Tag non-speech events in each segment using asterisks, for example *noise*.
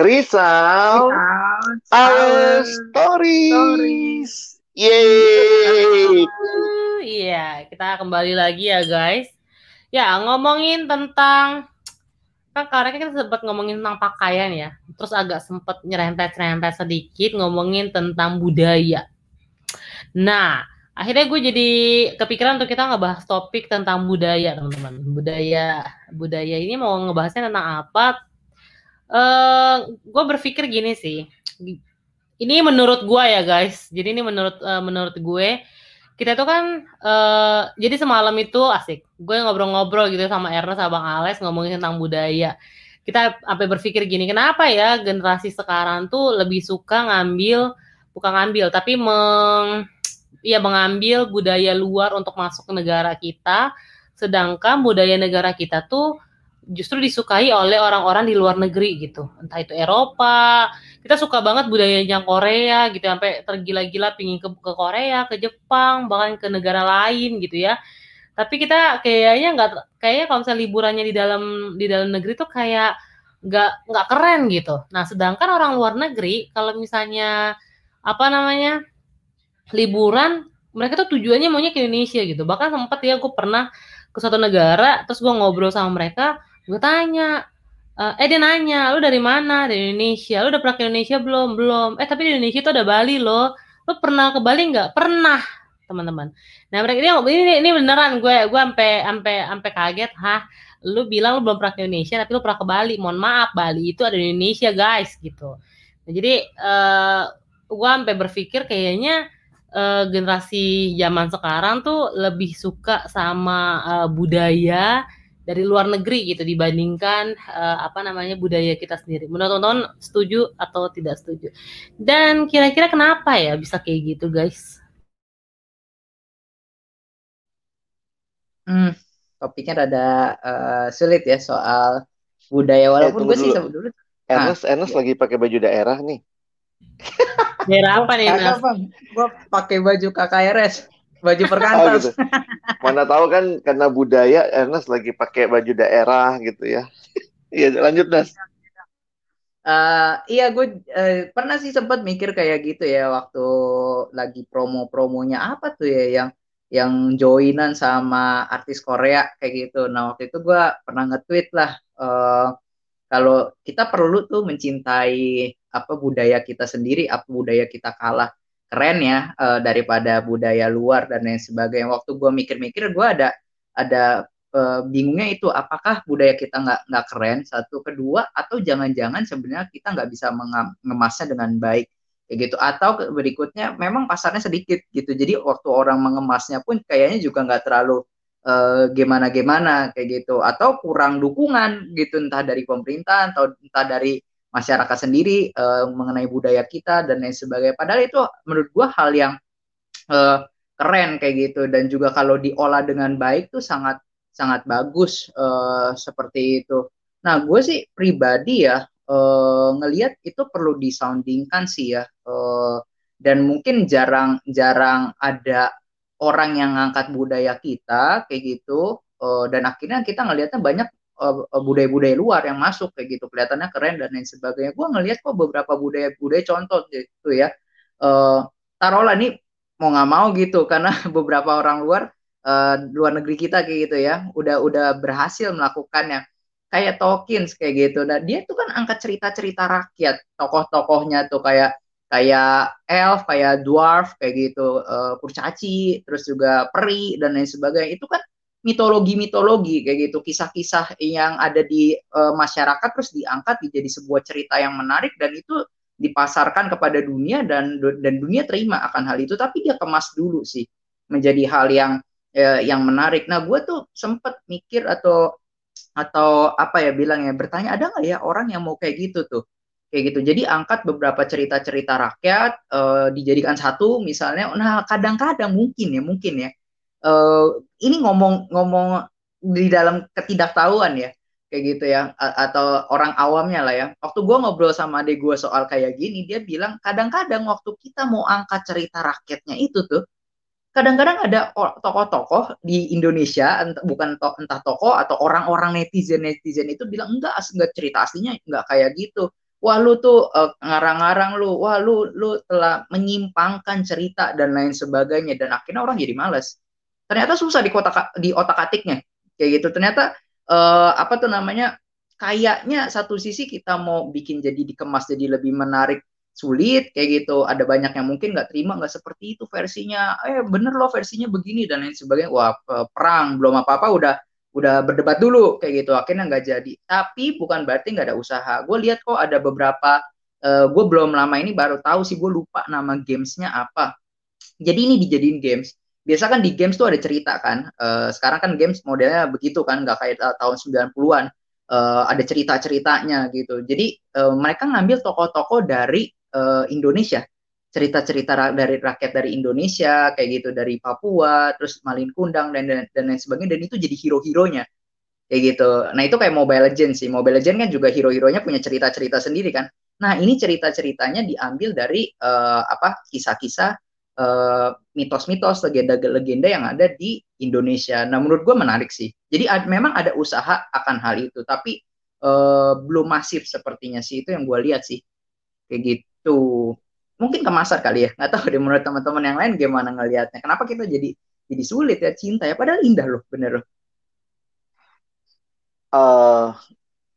Risau Our Stories. Yeay. Iya, kita kembali lagi ya guys. Ya, ngomongin tentang kan karena kita sempat ngomongin tentang pakaian ya. Terus agak sempat nyerempet-nyerempet sedikit ngomongin tentang budaya. Nah, akhirnya gue jadi kepikiran untuk kita ngebahas topik tentang budaya, teman-teman. Budaya budaya ini mau ngebahasnya tentang apa? Uh, gue berpikir gini sih. Ini menurut gue ya guys. Jadi ini menurut uh, menurut gue kita tuh kan uh, jadi semalam itu asik. Gue ngobrol-ngobrol gitu sama Ernest sama Bang Alex ngomongin tentang budaya. Kita sampai berpikir gini, kenapa ya generasi sekarang tuh lebih suka ngambil bukan ngambil tapi meng ya mengambil budaya luar untuk masuk ke negara kita sedangkan budaya negara kita tuh justru disukai oleh orang-orang di luar negeri gitu. Entah itu Eropa kita suka banget budayanya Korea gitu sampai tergila-gila pingin ke, ke Korea ke Jepang bahkan ke negara lain gitu ya. Tapi kita kayaknya nggak kayaknya kalau misalnya liburannya di dalam di dalam negeri tuh kayak nggak nggak keren gitu. Nah sedangkan orang luar negeri kalau misalnya apa namanya liburan mereka tuh tujuannya maunya ke Indonesia gitu. Bahkan sempat ya gue pernah ke suatu negara terus gue ngobrol sama mereka gue tanya uh, eh dia nanya lu dari mana? Dari Indonesia. Lu udah pernah ke Indonesia belum? Belum. Eh tapi di Indonesia itu ada Bali loh. Lu pernah ke Bali nggak? Pernah teman-teman. Nah mereka ini ini ini beneran gue gue sampai sampai sampai kaget hah? Lu bilang lu belum pernah ke Indonesia tapi lu pernah ke Bali. Mohon maaf Bali itu ada di Indonesia guys gitu. Nah, jadi uh, gue sampai berpikir kayaknya uh, generasi zaman sekarang tuh lebih suka sama uh, budaya dari luar negeri gitu dibandingkan uh, apa namanya budaya kita sendiri. Menurut teman-teman setuju atau tidak setuju? Dan kira-kira kenapa ya bisa kayak gitu, guys? Hmm, topiknya rada uh, sulit ya soal budaya eh, walaupun eh, gue sih dulu. Ernest, ah, Ernest ya. lagi pakai baju daerah nih. Daerah apa nih, Ernest? Gue pakai baju KKRS baju perkantas. Oh, gitu. Mana tahu kan karena budaya Ernest lagi pakai baju daerah gitu ya. *laughs* Iya lanjut Nas. Uh, iya gue uh, pernah sih sempat mikir kayak gitu ya waktu lagi promo-promonya apa tuh ya yang yang joinan sama artis Korea kayak gitu. Nah waktu itu gue pernah nge-tweet lah uh, kalau kita perlu tuh mencintai apa budaya kita sendiri, apa budaya kita kalah keren ya uh, daripada budaya luar dan lain sebagainya. Waktu gue mikir-mikir, gue ada ada uh, bingungnya itu apakah budaya kita nggak nggak keren? Satu. Kedua atau jangan-jangan sebenarnya kita nggak bisa mengemasnya dengan baik. Kayak gitu. Atau berikutnya memang pasarnya sedikit gitu. Jadi waktu orang mengemasnya pun kayaknya juga nggak terlalu uh, gimana-gimana kayak gitu. Atau kurang dukungan gitu entah dari pemerintah atau entah dari masyarakat sendiri uh, mengenai budaya kita dan lain sebagainya. Padahal itu menurut gua hal yang uh, keren kayak gitu dan juga kalau diolah dengan baik tuh sangat sangat bagus uh, seperti itu. Nah, gue sih pribadi ya uh, ngelihat itu perlu disoundingkan sih ya uh, dan mungkin jarang-jarang ada orang yang ngangkat budaya kita kayak gitu uh, dan akhirnya kita ngelihatnya banyak budaya-budaya luar yang masuk kayak gitu. Kelihatannya keren dan lain sebagainya. Gue ngelihat kok beberapa budaya-budaya contoh gitu ya. Uh, taruhlah nih mau nggak mau gitu karena *laughs* beberapa orang luar uh, luar negeri kita kayak gitu ya udah udah berhasil melakukannya. Kayak Tolkien kayak gitu. Nah dia tuh kan angkat cerita-cerita rakyat. Tokoh-tokohnya tuh kayak kayak elf kayak dwarf kayak gitu. Uh, kurcaci terus juga peri dan lain sebagainya. Itu kan mitologi-mitologi kayak gitu, kisah-kisah yang ada di uh, masyarakat terus diangkat menjadi sebuah cerita yang menarik dan itu dipasarkan kepada dunia dan dan dunia terima akan hal itu tapi dia kemas dulu sih menjadi hal yang eh, yang menarik. Nah, gue tuh sempet mikir atau atau apa ya bilang ya bertanya ada nggak ya orang yang mau kayak gitu tuh kayak gitu. Jadi angkat beberapa cerita-cerita rakyat eh, dijadikan satu misalnya. Nah, kadang-kadang mungkin ya mungkin ya uh, ini ngomong-ngomong di dalam ketidaktahuan ya kayak gitu ya A atau orang awamnya lah ya. Waktu gue ngobrol sama adik gue soal kayak gini dia bilang kadang-kadang waktu kita mau angkat cerita rakyatnya itu tuh kadang-kadang ada tokoh-tokoh di Indonesia entah, bukan to entah tokoh atau orang-orang netizen netizen itu bilang enggak enggak cerita aslinya enggak kayak gitu. Wah lu tuh uh, ngarang-ngarang lu, wah lu lu telah menyimpangkan cerita dan lain sebagainya. Dan akhirnya orang jadi males. Ternyata susah di kotak di otak atiknya. Kayak gitu. Ternyata uh, apa tuh namanya kayaknya satu sisi kita mau bikin jadi dikemas jadi lebih menarik sulit kayak gitu. Ada banyak yang mungkin nggak terima nggak seperti itu versinya. Eh bener loh versinya begini dan lain sebagainya. Wah perang. Belum apa apa udah udah berdebat dulu kayak gitu. Akhirnya nggak jadi. Tapi bukan berarti nggak ada usaha. Gue lihat kok ada beberapa uh, gue belum lama ini baru tahu sih gue lupa nama gamesnya apa. Jadi ini dijadiin games biasa kan di games tuh ada cerita kan uh, sekarang kan games modelnya begitu kan nggak kayak uh, tahun 90-an uh, ada cerita-ceritanya gitu. Jadi uh, mereka ngambil tokoh-tokoh dari uh, Indonesia. Cerita-cerita dari rakyat dari Indonesia kayak gitu dari Papua terus Malin Kundang dan dan, dan lain sebagainya dan itu jadi hero-heronya. Kayak gitu. Nah itu kayak Mobile Legends sih. Mobile Legends kan juga hero-heronya punya cerita-cerita sendiri kan. Nah ini cerita-ceritanya diambil dari uh, apa kisah-kisah uh, mitos-mitos legenda-legenda yang ada di Indonesia. Nah menurut gue menarik sih. Jadi ad, memang ada usaha akan hal itu tapi uh, belum masif sepertinya sih. Itu yang gue lihat sih. Kayak gitu. Mungkin kemasar kali ya. *laughs* Nggak tahu deh menurut teman-teman yang lain gimana ngelihatnya. Kenapa kita jadi jadi sulit ya cinta ya? Padahal indah loh bener loh. Uh,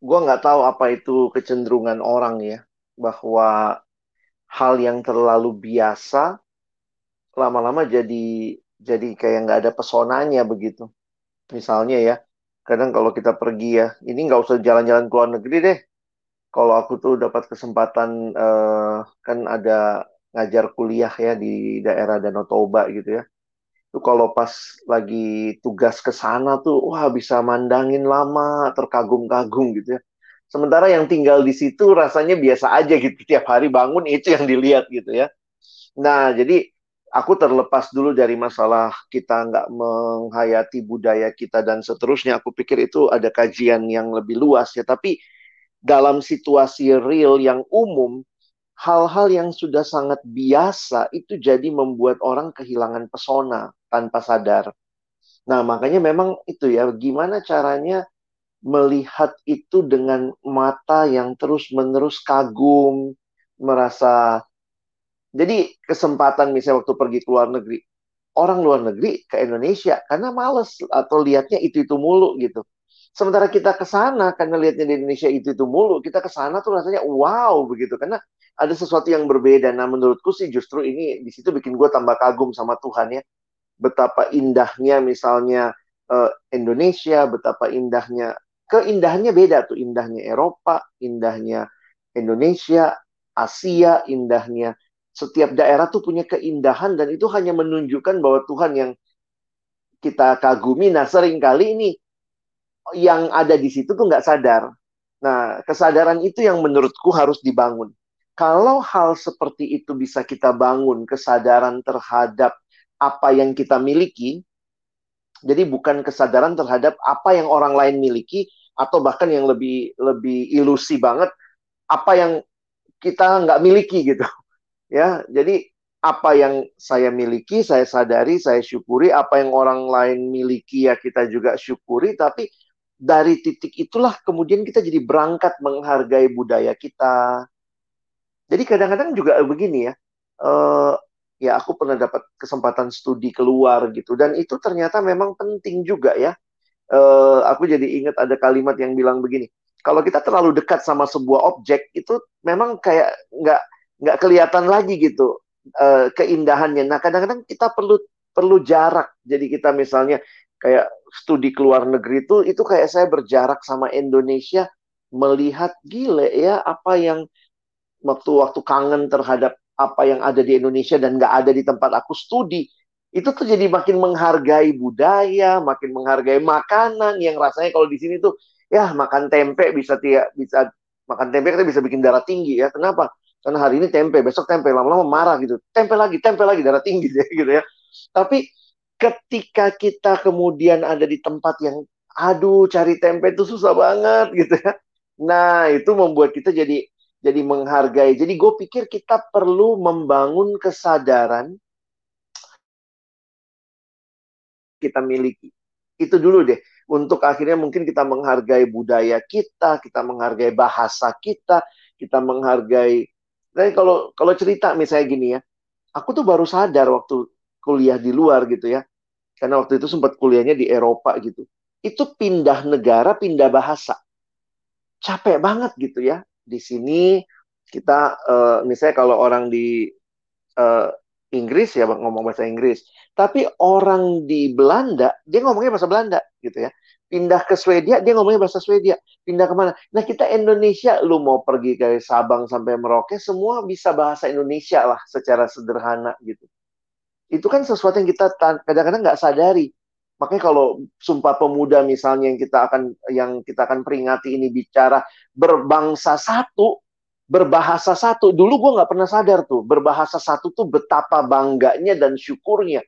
gue nggak tahu apa itu kecenderungan orang ya bahwa hal yang terlalu biasa lama-lama jadi jadi kayak nggak ada pesonanya begitu misalnya ya kadang kalau kita pergi ya ini nggak usah jalan-jalan ke luar negeri deh kalau aku tuh dapat kesempatan uh, kan ada ngajar kuliah ya di daerah Danau Toba gitu ya. Itu kalau pas lagi tugas ke sana tuh wah bisa mandangin lama, terkagum-kagum gitu ya. Sementara yang tinggal di situ rasanya biasa aja gitu. *laughs* Tiap hari bangun itu yang dilihat gitu ya. Nah, jadi aku terlepas dulu dari masalah kita nggak menghayati budaya kita dan seterusnya. Aku pikir itu ada kajian yang lebih luas ya. Tapi dalam situasi real yang umum, hal-hal yang sudah sangat biasa itu jadi membuat orang kehilangan pesona tanpa sadar. Nah, makanya memang itu ya, gimana caranya melihat itu dengan mata yang terus-menerus kagum, merasa jadi kesempatan misalnya waktu pergi ke luar negeri, orang luar negeri ke Indonesia karena males atau lihatnya itu-itu mulu gitu. Sementara kita ke sana karena lihatnya di Indonesia itu itu mulu, kita ke sana tuh rasanya wow begitu karena ada sesuatu yang berbeda. Nah menurutku sih justru ini di situ bikin gue tambah kagum sama Tuhan ya. Betapa indahnya misalnya uh, Indonesia, betapa indahnya keindahannya beda tuh indahnya Eropa, indahnya Indonesia, Asia, indahnya setiap daerah tuh punya keindahan dan itu hanya menunjukkan bahwa Tuhan yang kita kagumi. Nah sering kali ini yang ada di situ tuh nggak sadar. Nah, kesadaran itu yang menurutku harus dibangun. Kalau hal seperti itu bisa kita bangun, kesadaran terhadap apa yang kita miliki, jadi bukan kesadaran terhadap apa yang orang lain miliki, atau bahkan yang lebih lebih ilusi banget, apa yang kita nggak miliki gitu. Ya, jadi apa yang saya miliki, saya sadari, saya syukuri. Apa yang orang lain miliki ya kita juga syukuri. Tapi dari titik itulah kemudian kita jadi berangkat menghargai budaya kita. Jadi kadang-kadang juga begini ya, uh, ya aku pernah dapat kesempatan studi keluar gitu dan itu ternyata memang penting juga ya. Uh, aku jadi ingat ada kalimat yang bilang begini, kalau kita terlalu dekat sama sebuah objek itu memang kayak nggak nggak kelihatan lagi gitu uh, keindahannya. Nah kadang-kadang kita perlu perlu jarak. Jadi kita misalnya kayak studi ke luar negeri itu itu kayak saya berjarak sama Indonesia melihat gile ya apa yang waktu-waktu kangen terhadap apa yang ada di Indonesia dan nggak ada di tempat aku studi itu tuh jadi makin menghargai budaya, makin menghargai makanan yang rasanya kalau di sini tuh ya makan tempe bisa tiap bisa makan tempe kita bisa bikin darah tinggi ya. Kenapa? Karena hari ini tempe, besok tempe, lama-lama marah gitu. Tempe lagi, tempe lagi, darah tinggi gitu ya. Tapi ketika kita kemudian ada di tempat yang aduh cari tempe itu susah banget gitu ya. Nah, itu membuat kita jadi jadi menghargai. Jadi gue pikir kita perlu membangun kesadaran kita miliki. Itu dulu deh. Untuk akhirnya mungkin kita menghargai budaya kita, kita menghargai bahasa kita, kita menghargai. Tapi kalau kalau cerita misalnya gini ya, aku tuh baru sadar waktu kuliah di luar gitu ya, karena waktu itu sempat kuliahnya di Eropa gitu. Itu pindah negara, pindah bahasa. Capek banget gitu ya. Di sini kita uh, misalnya kalau orang di uh, Inggris ya ngomong bahasa Inggris, tapi orang di Belanda dia ngomongnya bahasa Belanda gitu ya. Pindah ke Swedia dia ngomongnya bahasa Swedia. Pindah ke mana? Nah kita Indonesia, lu mau pergi ke Sabang sampai Merauke, semua bisa bahasa Indonesia lah secara sederhana gitu. Itu kan sesuatu yang kita kadang-kadang nggak sadari. Makanya kalau Sumpah Pemuda misalnya yang kita akan yang kita akan peringati ini bicara berbangsa satu, berbahasa satu. Dulu gue nggak pernah sadar tuh, berbahasa satu tuh betapa bangganya dan syukurnya.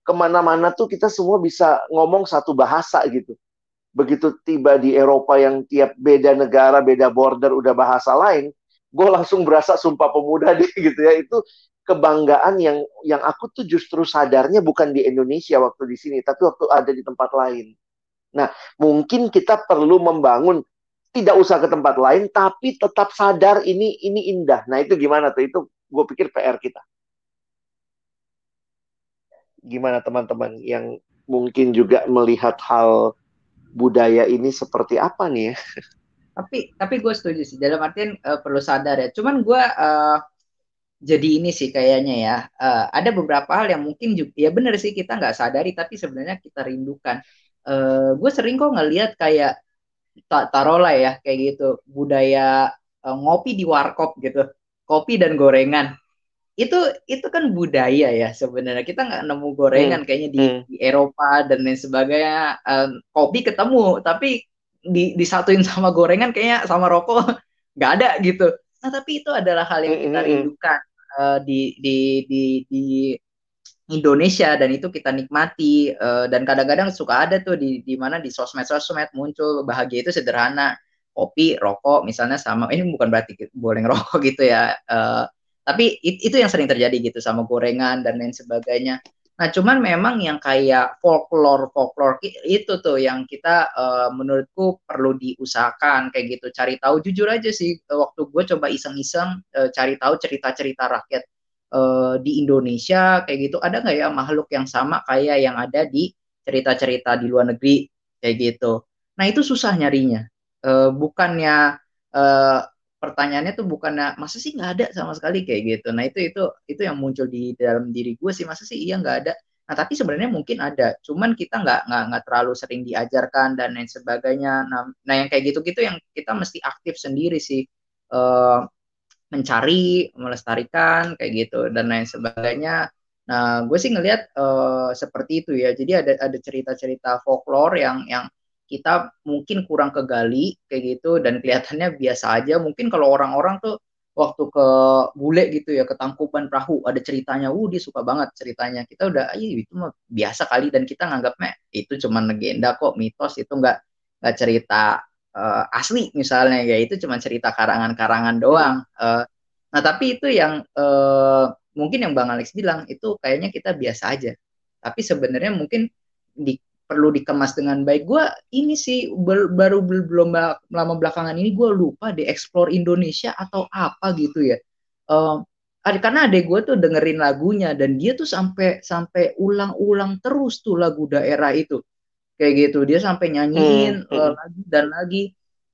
Ke mana-mana tuh kita semua bisa ngomong satu bahasa gitu. Begitu tiba di Eropa yang tiap beda negara, beda border, udah bahasa lain, gue langsung berasa sumpah pemuda *laughs* deh gitu ya. Itu kebanggaan yang yang aku tuh justru sadarnya bukan di Indonesia waktu di sini, tapi waktu ada di tempat lain. Nah, mungkin kita perlu membangun tidak usah ke tempat lain, tapi tetap sadar ini ini indah. Nah itu gimana tuh? Itu gue pikir PR kita. Gimana teman-teman yang mungkin juga melihat hal budaya ini seperti apa nih ya? Tapi tapi gue setuju sih. Dalam artian uh, perlu sadar ya. Cuman gue uh, jadi ini sih kayaknya ya. Uh, ada beberapa hal yang mungkin juga ya benar sih kita nggak sadari, tapi sebenarnya kita rindukan. Uh, gue sering kok ngelihat kayak taruhlah ya kayak gitu budaya uh, ngopi di warkop gitu kopi dan gorengan itu itu kan budaya ya sebenarnya. Kita nggak nemu gorengan hmm. kayaknya di, hmm. di Eropa dan lain sebagainya. Um, kopi ketemu tapi di disatuin *laughs* sama gorengan kayaknya sama rokok *laughs* nggak ada gitu. Nah tapi itu adalah hal yang kita hmm, hmm, rindukan uh, di di di di Indonesia dan itu kita nikmati uh, dan kadang-kadang suka ada tuh di di mana di sosmed-sosmed muncul bahagia itu sederhana. Kopi rokok misalnya sama ini bukan berarti boleh ngerokok *laughs* gitu ya uh, tapi it, itu yang sering terjadi gitu sama gorengan dan lain sebagainya nah cuman memang yang kayak folklore folklore itu tuh yang kita uh, menurutku perlu diusahakan kayak gitu cari tahu jujur aja sih waktu gue coba iseng-iseng uh, cari tahu cerita-cerita rakyat uh, di Indonesia kayak gitu ada nggak ya makhluk yang sama kayak yang ada di cerita-cerita di luar negeri kayak gitu. Nah itu susah nyarinya. Uh, bukannya uh, pertanyaannya tuh bukannya masa sih nggak ada sama sekali kayak gitu. Nah itu itu itu yang muncul di dalam diri gue sih masa sih iya nggak ada. Nah tapi sebenarnya mungkin ada, cuman kita nggak nggak nggak terlalu sering diajarkan dan lain sebagainya. Nah, nah yang kayak gitu-gitu yang kita mesti aktif sendiri sih. Uh, mencari, melestarikan kayak gitu dan lain sebagainya. Nah, gue sih ngelihat uh, seperti itu ya. Jadi ada ada cerita-cerita folklore yang yang kita mungkin kurang kegali kayak gitu dan kelihatannya biasa aja. Mungkin kalau orang-orang tuh waktu ke bule gitu ya ke tangkuban perahu ada ceritanya, uh dia suka banget ceritanya. Kita udah, ayo itu mah biasa kali dan kita nganggapnya itu cuma legenda kok, mitos itu nggak nggak cerita uh, asli misalnya ya itu cuma cerita karangan-karangan doang. Uh, nah tapi itu yang uh, mungkin yang Bang Alex bilang itu kayaknya kita biasa aja. Tapi sebenarnya mungkin di, perlu dikemas dengan baik. Gue ini sih ber, baru belum lama belakangan ini gue lupa di explore Indonesia atau apa gitu ya. Uh, karena adek gue tuh dengerin lagunya dan dia tuh sampai sampai ulang-ulang terus tuh lagu daerah itu. Kayak gitu dia sampai nyanyiin hmm, uh, lagi dan lagi.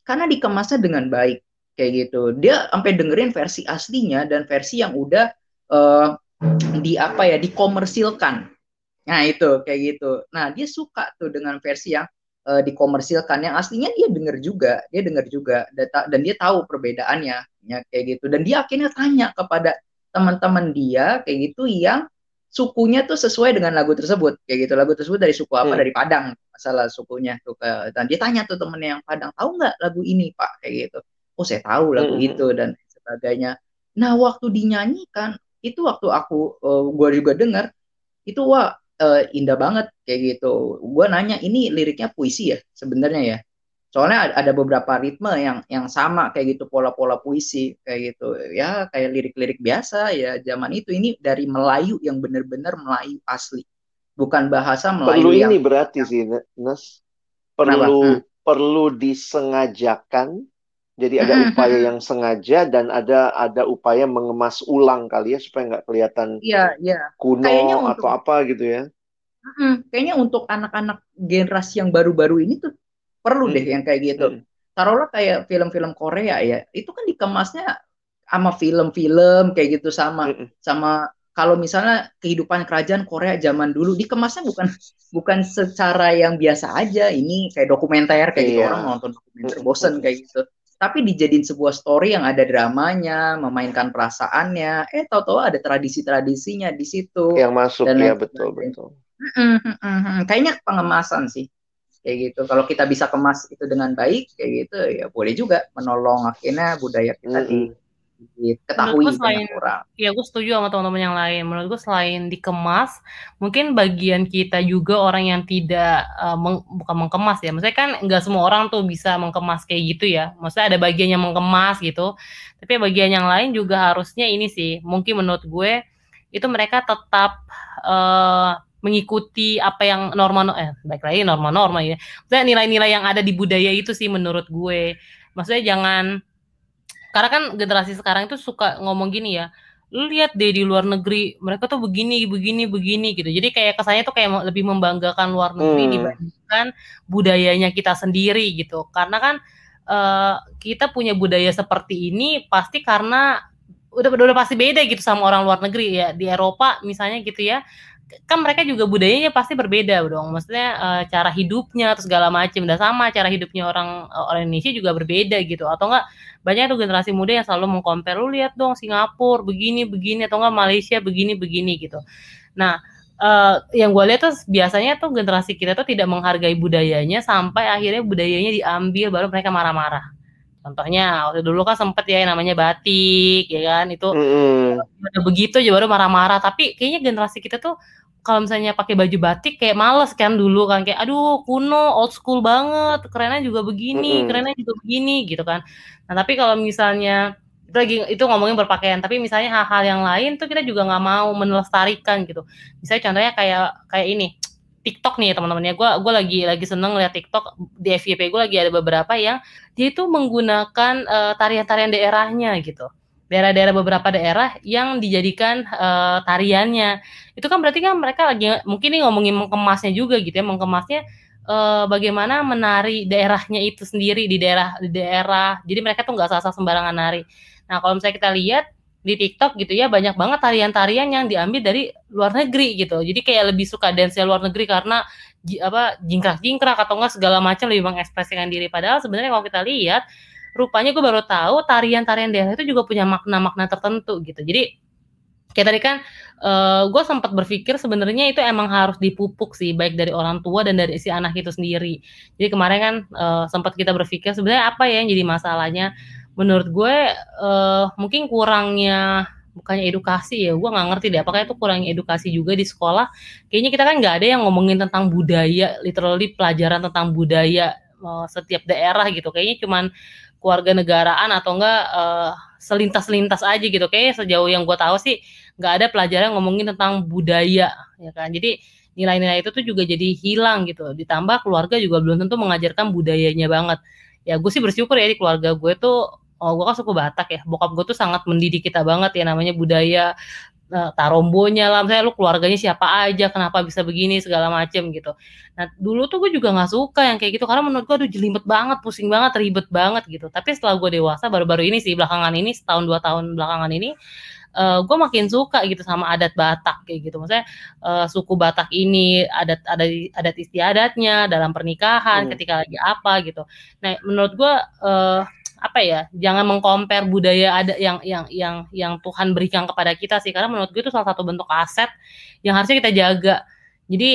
Karena dikemasnya dengan baik kayak gitu. Dia sampai dengerin versi aslinya dan versi yang udah uh, di apa ya dikomersilkan nah itu kayak gitu. Nah dia suka tuh dengan versi yang uh, dikomersilkan yang aslinya dia denger juga dia denger juga data dan dia tahu perbedaannya ya kayak gitu. Dan dia akhirnya tanya kepada teman-teman dia kayak gitu yang sukunya tuh sesuai dengan lagu tersebut kayak gitu. Lagu tersebut dari suku apa? Hmm. dari Padang masalah sukunya tuh ke dan dia tanya tuh temennya yang Padang tahu nggak lagu ini Pak? Kayak gitu. Oh saya tahu lagu hmm. itu dan sebagainya. Nah waktu dinyanyikan itu waktu aku uh, eh, gue juga dengar itu wah uh, indah banget kayak gitu. Gue nanya ini liriknya puisi ya? Sebenarnya ya. Soalnya ada beberapa ritme yang yang sama kayak gitu pola-pola puisi kayak gitu. Ya kayak lirik-lirik biasa ya zaman itu. Ini dari Melayu yang benar-benar Melayu asli. Bukan bahasa Melayu perlu yang, ini berarti yang, sih Nas perlu hmm. perlu disengajakan Jadi ada upaya yang sengaja dan ada ada upaya mengemas ulang kali ya supaya nggak kelihatan Iya, iya. kuno Kayaknya untuk atau apa gitu ya. Mm, kayaknya untuk anak-anak generasi yang baru-baru ini tuh perlu Hmm. deh yang kayak gitu. Hmm. Taruhlah kayak film-film Korea ya, itu kan dikemasnya sama film-film kayak gitu sama Mm-mm. sama kalau misalnya kehidupan kerajaan Korea zaman dulu dikemasnya bukan bukan secara yang biasa aja, ini kayak dokumenter kayak gitu Iya. orang nonton dokumenter bosen kayak gitu. Tapi dijadiin sebuah story yang ada dramanya, memainkan perasaannya, eh tahu-tahu ada tradisi-tradisinya di situ Yang masuk dan ya betul betul. Mm, mm, mm, mm. Kayaknya pengemasan sih kayak gitu. Kalau kita bisa kemas itu dengan baik kayak gitu ya boleh juga menolong akhirnya budaya kita di, Mm-mm. Diketahui Menurut gue selain orang. ya gue setuju sama teman-teman yang lain. Menurut gue selain dikemas, mungkin bagian kita juga orang yang tidak eh, meng- bukan mengkemas ya. Maksudnya kan nggak semua orang tuh bisa mengkemas kayak gitu ya. Maksudnya ada bagian yang mengkemas gitu. Tapi bagian yang lain juga harusnya ini sih. Mungkin menurut gue itu mereka tetap eh, mengikuti apa yang norma eh baik lagi norma-norma ya. Maksudnya nilai-nilai yang ada di budaya itu sih menurut gue. Maksudnya jangan karena kan generasi sekarang itu suka ngomong gini ya lu lihat deh di luar negeri mereka tuh begini begini begini gitu. Jadi kayak kesannya tuh kayak lebih membanggakan luar negeri Hmm. dibandingkan budayanya kita sendiri gitu. Karena kan eh, kita punya budaya seperti ini pasti karena udah udah pasti beda gitu sama orang luar negeri. Ya di Eropa misalnya gitu ya kan mereka juga budayanya pasti berbeda dong. Maksudnya eh, cara hidupnya atau segala macam dan sama cara hidupnya orang orang Indonesia juga berbeda gitu. Atau enggak banyak tuh generasi muda yang selalu mengcompare lu lihat dong Singapura begini begini. Atau enggak Malaysia begini begini gitu. Nah eh, yang gue lihat tuh biasanya tuh generasi kita tuh tidak menghargai budayanya sampai akhirnya budayanya diambil baru mereka marah-marah contohnya waktu dulu kan sempet ya yang namanya batik ya kan? Itu Mm-mm. udah begitu aja baru marah-marah. Tapi kayaknya generasi kita tuh kalau misalnya pakai baju batik kayak males kan dulu kan. Kayak aduh kuno old school banget. Kerennya juga begini Mm-mm. kerennya juga begini gitu kan. Nah tapi kalau misalnya itu lagi itu ngomongin berpakaian. Tapi misalnya hal-hal yang lain tuh kita juga nggak mau melestarikan gitu. Misalnya contohnya kayak kayak ini TikTok nih teman-teman ya. Gue gue lagi lagi seneng lihat TikTok. Di FYP gue lagi ada beberapa yang dia itu menggunakan eh, tarian-tarian daerahnya gitu. Daerah-daerah beberapa daerah yang dijadikan eh, tariannya. Itu kan berarti kan mereka lagi mungkin nih ngomongin mengemasnya juga gitu ya. Mengemasnya eh, bagaimana menari daerahnya itu sendiri di daerah di daerah. Jadi mereka tuh nggak asal sembarangan nari. Nah kalau misalnya kita lihat di TikTok gitu ya banyak banget tarian-tarian yang diambil dari luar negeri gitu. Jadi kayak lebih suka dance luar negeri karena apa jingkrak-jingkrak atau enggak segala macam lebih mengekspresikan diri. Padahal sebenarnya kalau kita lihat rupanya gue baru tahu tarian-tarian daerah itu juga punya makna-makna tertentu gitu. Jadi kayak tadi kan gue sempat berpikir sebenarnya itu emang harus dipupuk sih baik dari orang tua dan dari si anak itu sendiri. Jadi kemarin kan eh, sempat kita berpikir sebenarnya apa ya yang jadi masalahnya menurut gue eh, mungkin kurangnya bukannya edukasi ya gue nggak ngerti deh. Apakah itu kurangnya edukasi juga di sekolah? Kayaknya kita kan nggak ada yang ngomongin tentang budaya literally pelajaran tentang budaya eh, setiap daerah gitu. Kayaknya cuman keluarga negaraan atau enggak eh, selintas-lintas aja gitu. Kayak sejauh yang gue tahu sih nggak ada pelajaran ngomongin tentang budaya ya kan? Jadi nilai-nilai itu tuh juga jadi hilang gitu. Ditambah keluarga juga belum tentu mengajarkan budayanya banget. Ya gue sih bersyukur ya di keluarga gue tuh oh gue kan suku Batak ya. Bokap gue tuh sangat mendidik kita banget ya namanya budaya eh, tarombonya lah. Misalnya lu keluarganya siapa aja kenapa bisa begini segala macem gitu. Nah dulu tuh gue juga nggak suka yang kayak gitu karena menurut gue aduh jelimet banget pusing banget ribet banget gitu. Tapi setelah gue dewasa baru-baru ini sih belakangan ini setahun dua tahun belakangan ini eh gue makin suka gitu sama adat Batak kayak gitu. Maksudnya eh, suku Batak ini adat adat adat istiadatnya dalam pernikahan Hmm. ketika lagi apa gitu. Nah menurut gue eh, apa ya jangan mengcompare budaya ada yang yang yang yang Tuhan berikan kepada kita sih. Karena menurut gue itu salah satu bentuk aset yang harusnya kita jaga. Jadi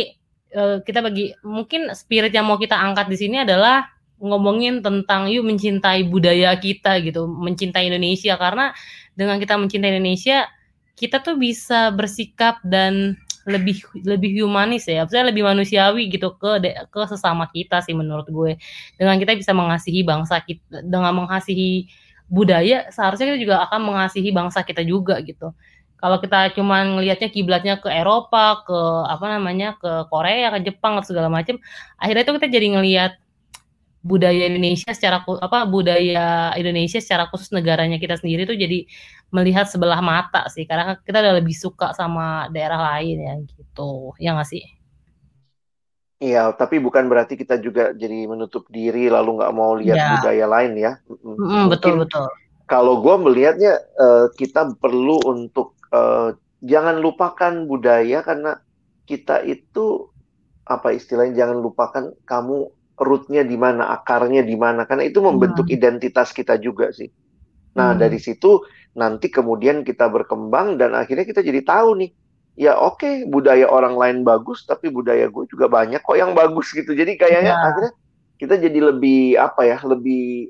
eh, kita bagi mungkin spirit yang mau kita angkat di sini adalah ngomongin tentang yuk mencintai budaya kita gitu. Mencintai Indonesia. Karena dengan kita mencintai Indonesia kita tuh bisa bersikap dan lebih lebih humanis ya, maksudnya lebih manusiawi gitu ke ke sesama kita sih menurut gue. Dengan kita bisa mengasihi bangsa kita, dengan mengasihi budaya, seharusnya kita juga akan mengasihi bangsa kita juga gitu. Kalau kita cuman ngelihatnya kiblatnya ke Eropa, ke apa namanya, ke Korea, ke Jepang atau segala macam, akhirnya itu kita jadi ngelihat budaya Indonesia secara apa budaya Indonesia secara khusus negaranya kita sendiri tuh jadi melihat sebelah mata sih karena kita udah lebih suka sama daerah lain ya gitu ya nggak sih Iya, tapi bukan berarti kita juga jadi menutup diri lalu nggak mau lihat ya. budaya lain ya. Mm, betul betul. Kalau gue melihatnya uh, kita perlu untuk uh, jangan lupakan budaya karena kita itu apa istilahnya jangan lupakan kamu rootnya di mana, akarnya di mana, karena itu membentuk hmm. identitas kita juga sih. Nah hmm. dari situ nanti kemudian kita berkembang dan akhirnya kita jadi tahu nih, ya oke okay, budaya orang lain bagus, tapi budaya gue juga banyak kok yang bagus gitu. Jadi kayaknya ya. akhirnya kita jadi lebih apa ya, lebih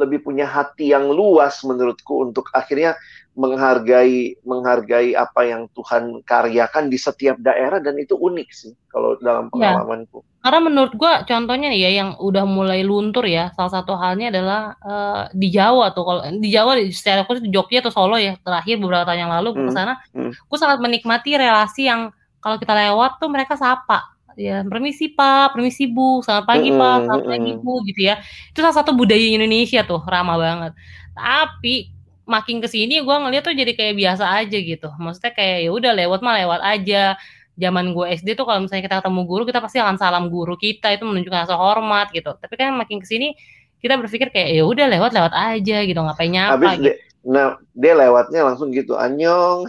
lebih punya hati yang luas menurutku untuk akhirnya menghargai menghargai apa yang Tuhan karyakan di setiap daerah dan itu unik sih kalau dalam iya. pengalamanku. Ya. Karena menurut gua contohnya ya yang udah mulai luntur ya salah satu halnya adalah uh, di Jawa tuh kalau di Jawa di secara khusus di Jogja atau Solo ya terakhir beberapa tahun yang lalu hmm. ke sana, hmm. gue sangat menikmati relasi yang kalau kita lewat tuh mereka sapa ya permisi pak permisi bu selamat pagi pak selamat pagi bu gitu ya itu salah satu budaya Indonesia tuh ramah banget tapi makin ke sini gue ngeliat tuh jadi kayak biasa aja gitu. Maksudnya kayak ya udah lewat mah lewat aja. Zaman gue SD tuh kalau misalnya kita ketemu guru kita pasti akan salam guru kita itu menunjukkan rasa hormat gitu. Tapi kan makin ke sini kita berpikir kayak ya udah lewat lewat aja gitu ngapain nyapa Habis gitu. Dia, nah dia lewatnya langsung gitu anyong.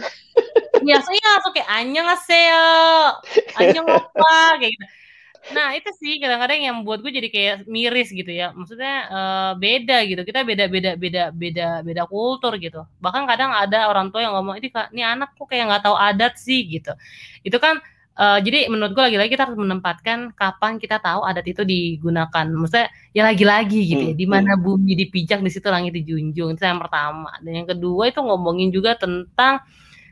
Ya saya langsung kayak anyong aseo. *laughs* Anyong apa kayak gitu Nah itu sih kadang-kadang yang buat gue jadi kayak miris gitu ya. Maksudnya uh, beda gitu. Kita beda beda beda beda beda kultur gitu. Bahkan kadang ada orang tua yang ngomong ini ini anak kok kayak nggak tahu adat sih gitu. Itu kan uh, jadi menurut gue lagi-lagi kita harus menempatkan kapan kita tahu adat itu digunakan. Maksudnya ya lagi-lagi gitu ya. Di mana hmm. bumi dipijak di situ langit dijunjung. Itu yang pertama. Dan yang kedua itu ngomongin juga tentang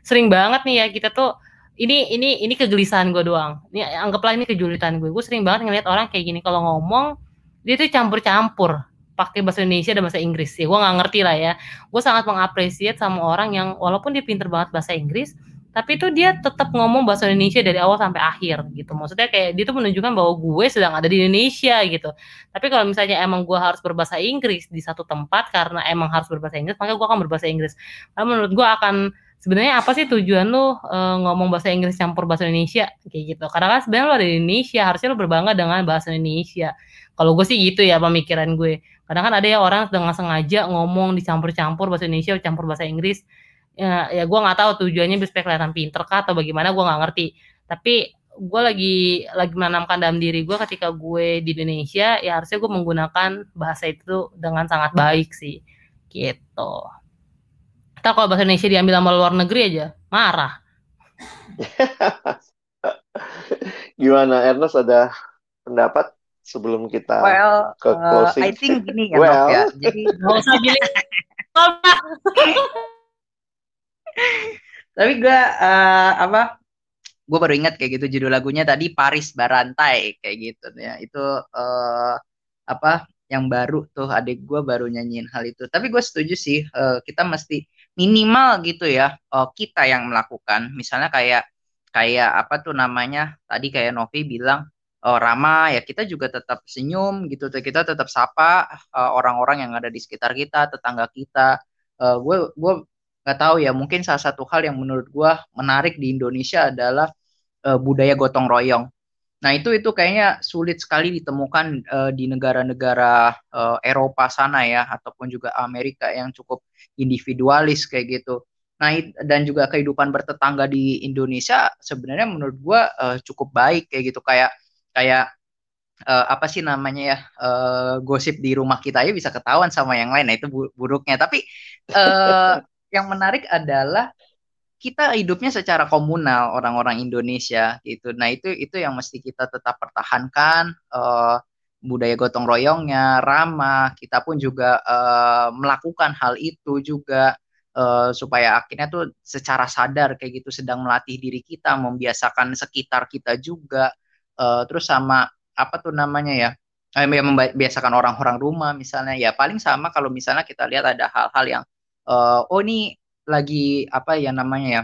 sering banget nih ya kita tuh ini ini ini kegelisahan gue doang. Ini anggaplah ini kejulitan gue. Gue sering banget ngeliat orang kayak gini kalau ngomong dia tuh campur-campur. Pakai bahasa Indonesia dan bahasa Inggris. Ya gue nggak ngerti lah ya. Gue sangat mengapresiasi sama orang yang walaupun dia pinter banget bahasa Inggris tapi itu dia tetap ngomong bahasa Indonesia dari awal sampai akhir gitu. Maksudnya kayak dia tuh menunjukkan bahwa gue sedang ada di Indonesia gitu. Tapi kalau misalnya emang gue harus berbahasa Inggris di satu tempat karena emang harus berbahasa Inggris maka gue akan berbahasa Inggris. Karena menurut gue akan sebenarnya apa sih tujuan lu uh, ngomong bahasa Inggris campur bahasa Indonesia? Kayak gitu. Karena kan sebenarnya lu ada di Indonesia harusnya lu berbangga dengan bahasa Indonesia. Kalau gue sih gitu ya pemikiran gue. Kadang kan ada ya orang dengan sengaja ngomong dicampur-campur bahasa Indonesia campur bahasa Inggris. Ya, ya gue nggak tahu tujuannya bisa kelihatan pinter kah atau bagaimana gue nggak ngerti. Tapi gue lagi lagi menanamkan dalam diri gue ketika gue di Indonesia ya harusnya gue menggunakan bahasa itu dengan sangat baik sih. Gitu Ntar kalau bahasa Indonesia diambil sama luar negeri aja, marah. *laughs* Gimana Ernest ada pendapat sebelum kita well, ke uh, closing? Uh, I think gini ya, well. ya. Jadi *laughs* nggak usah pilih. *laughs* Tapi gue uh, apa? Gue baru ingat kayak gitu judul lagunya tadi Paris Barantai kayak gitu ya. Itu uh, apa? Yang baru tuh adik gue baru nyanyiin hal itu. Tapi gue setuju sih uh, kita mesti minimal gitu ya uh, kita yang melakukan. Misalnya kayak kayak apa tuh namanya? Tadi kayak Novi bilang uh, ramah ya kita juga tetap senyum gitu kita tetap sapa orang orang-orang yang ada di sekitar kita tetangga kita. Gue uh, gue nggak tahu ya mungkin salah satu hal yang menurut gue menarik di Indonesia adalah uh, budaya gotong royong Nah, itu itu kayaknya sulit sekali ditemukan uh, di negara-negara uh, Eropa sana ya ataupun juga Amerika yang cukup individualis kayak gitu. Nah, dan juga kehidupan bertetangga di Indonesia sebenarnya menurut gua uh, cukup baik kayak gitu kayak kayak uh, apa sih namanya ya uh, gosip di rumah kita ya bisa ketahuan sama yang lain. Nah, itu buruknya. Tapi uh, *laughs* yang menarik adalah kita hidupnya secara komunal orang-orang Indonesia gitu. Nah itu itu yang mesti kita tetap pertahankan uh, budaya gotong royongnya, ramah. Kita pun juga uh, melakukan hal itu juga uh, supaya akhirnya tuh secara sadar kayak gitu sedang melatih diri kita, membiasakan sekitar kita juga. Uh, terus sama apa tuh namanya ya? yang membiasakan orang-orang rumah misalnya ya paling sama kalau misalnya kita lihat ada hal-hal yang uh, oh ini lagi apa ya namanya ya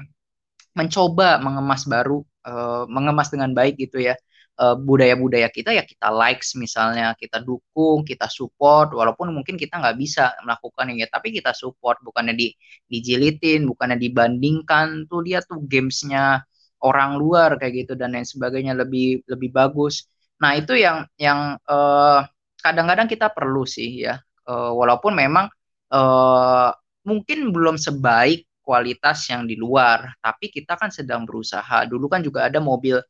mencoba mengemas baru uh, mengemas dengan baik gitu ya uh, budaya-budaya kita ya kita likes misalnya kita dukung kita support walaupun mungkin kita nggak bisa melakukan ya tapi kita support bukannya di dijilitin bukannya dibandingkan tuh dia tuh gamesnya orang luar kayak gitu dan lain sebagainya lebih lebih bagus. Nah itu yang yang uh, kadang-kadang kita perlu sih ya uh, walaupun memang uh, mungkin belum sebaik kualitas yang di luar tapi kita kan sedang berusaha. Dulu kan juga ada mobil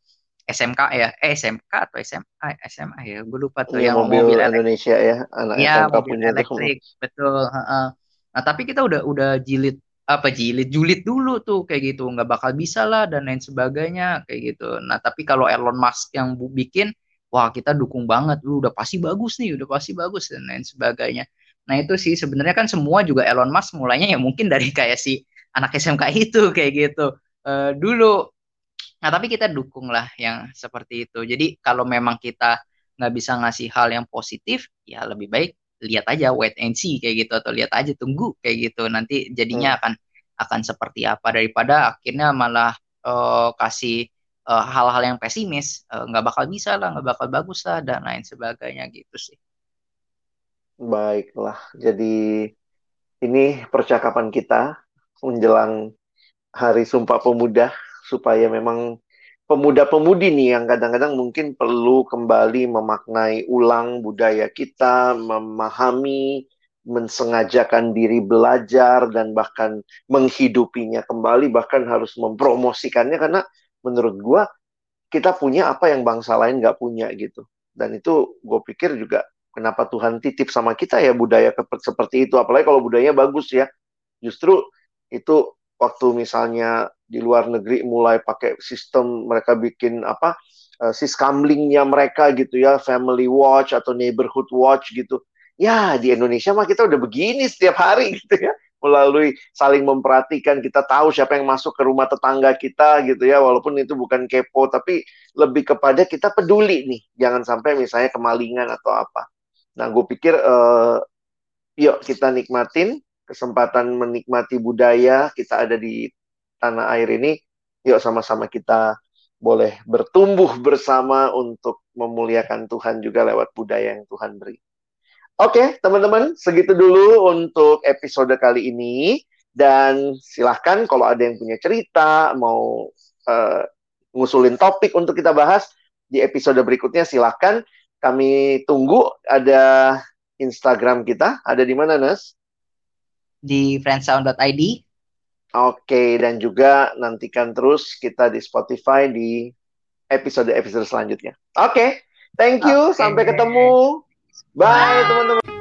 SMK ya, eh SMK atau SMA, SMA ya, gue lupa tuh ya, yang mobil, mobil Indonesia ya, anak ya, SMK mobil punya elektrik, tuh. betul. Nah tapi kita udah udah jilid apa jilid julid dulu tuh kayak gitu. Nggak bakal bisa lah dan lain sebagainya kayak gitu. Nah tapi kalau Elon Musk yang bikin wah kita dukung banget. Lu udah pasti bagus nih udah pasti bagus dan lain sebagainya nah itu sih sebenarnya kan semua juga Elon Musk mulainya ya mungkin dari *laughs* kayak si anak SMK itu *laughs* kayak gitu uh, dulu Nah, tapi kita dukung lah yang seperti itu. Jadi kalau memang kita nggak bisa ngasih hal yang positif, ya lebih baik lihat aja wait and see kayak gitu atau lihat aja tunggu kayak gitu. Nanti jadinya hmm. akan akan seperti apa daripada akhirnya malah uh, kasih eh, hal-hal yang pesimis uh, nggak bakal bisa lah, nggak bakal bagus lah dan lain sebagainya gitu sih. Baiklah, jadi ini percakapan kita menjelang Hari Sumpah Pemuda supaya memang pemuda-pemudi nih yang kadang-kadang mungkin perlu kembali memaknai ulang budaya kita, memahami, mensengajakan diri belajar dan bahkan menghidupinya kembali, bahkan harus mempromosikannya karena menurut gua kita punya apa yang bangsa lain nggak punya gitu. Dan itu gue pikir juga kenapa Tuhan titip sama kita ya budaya seperti itu. Apalagi kalau budayanya bagus ya. Justru itu waktu misalnya di luar negeri mulai pakai sistem mereka bikin apa uh, siskamlingnya mereka gitu ya family watch atau neighborhood watch gitu. Ya di Indonesia mah kita udah begini setiap hari *laughs* gitu ya. Melalui saling memperhatikan kita tahu siapa yang masuk ke rumah tetangga kita gitu ya. Walaupun itu bukan kepo tapi lebih kepada kita peduli nih. Jangan sampai misalnya kemalingan atau apa nah gue pikir uh, yuk kita nikmatin kesempatan menikmati budaya kita ada di tanah air ini, yuk sama-sama kita boleh bertumbuh bersama untuk memuliakan Tuhan juga lewat budaya yang Tuhan beri. Oke, teman-teman, segitu dulu untuk episode kali ini. Dan silahkan kalau ada yang punya cerita, mau uh, ngusulin topik untuk kita bahas di episode berikutnya, silahkan. Kami tunggu ada Instagram kita. Ada di mana, Nas? di friendsound.id. Oke, dan juga nantikan terus kita di Spotify di episode-episode selanjutnya. Oke, thank you. Okay. Sampai ketemu. Bye, teman-teman.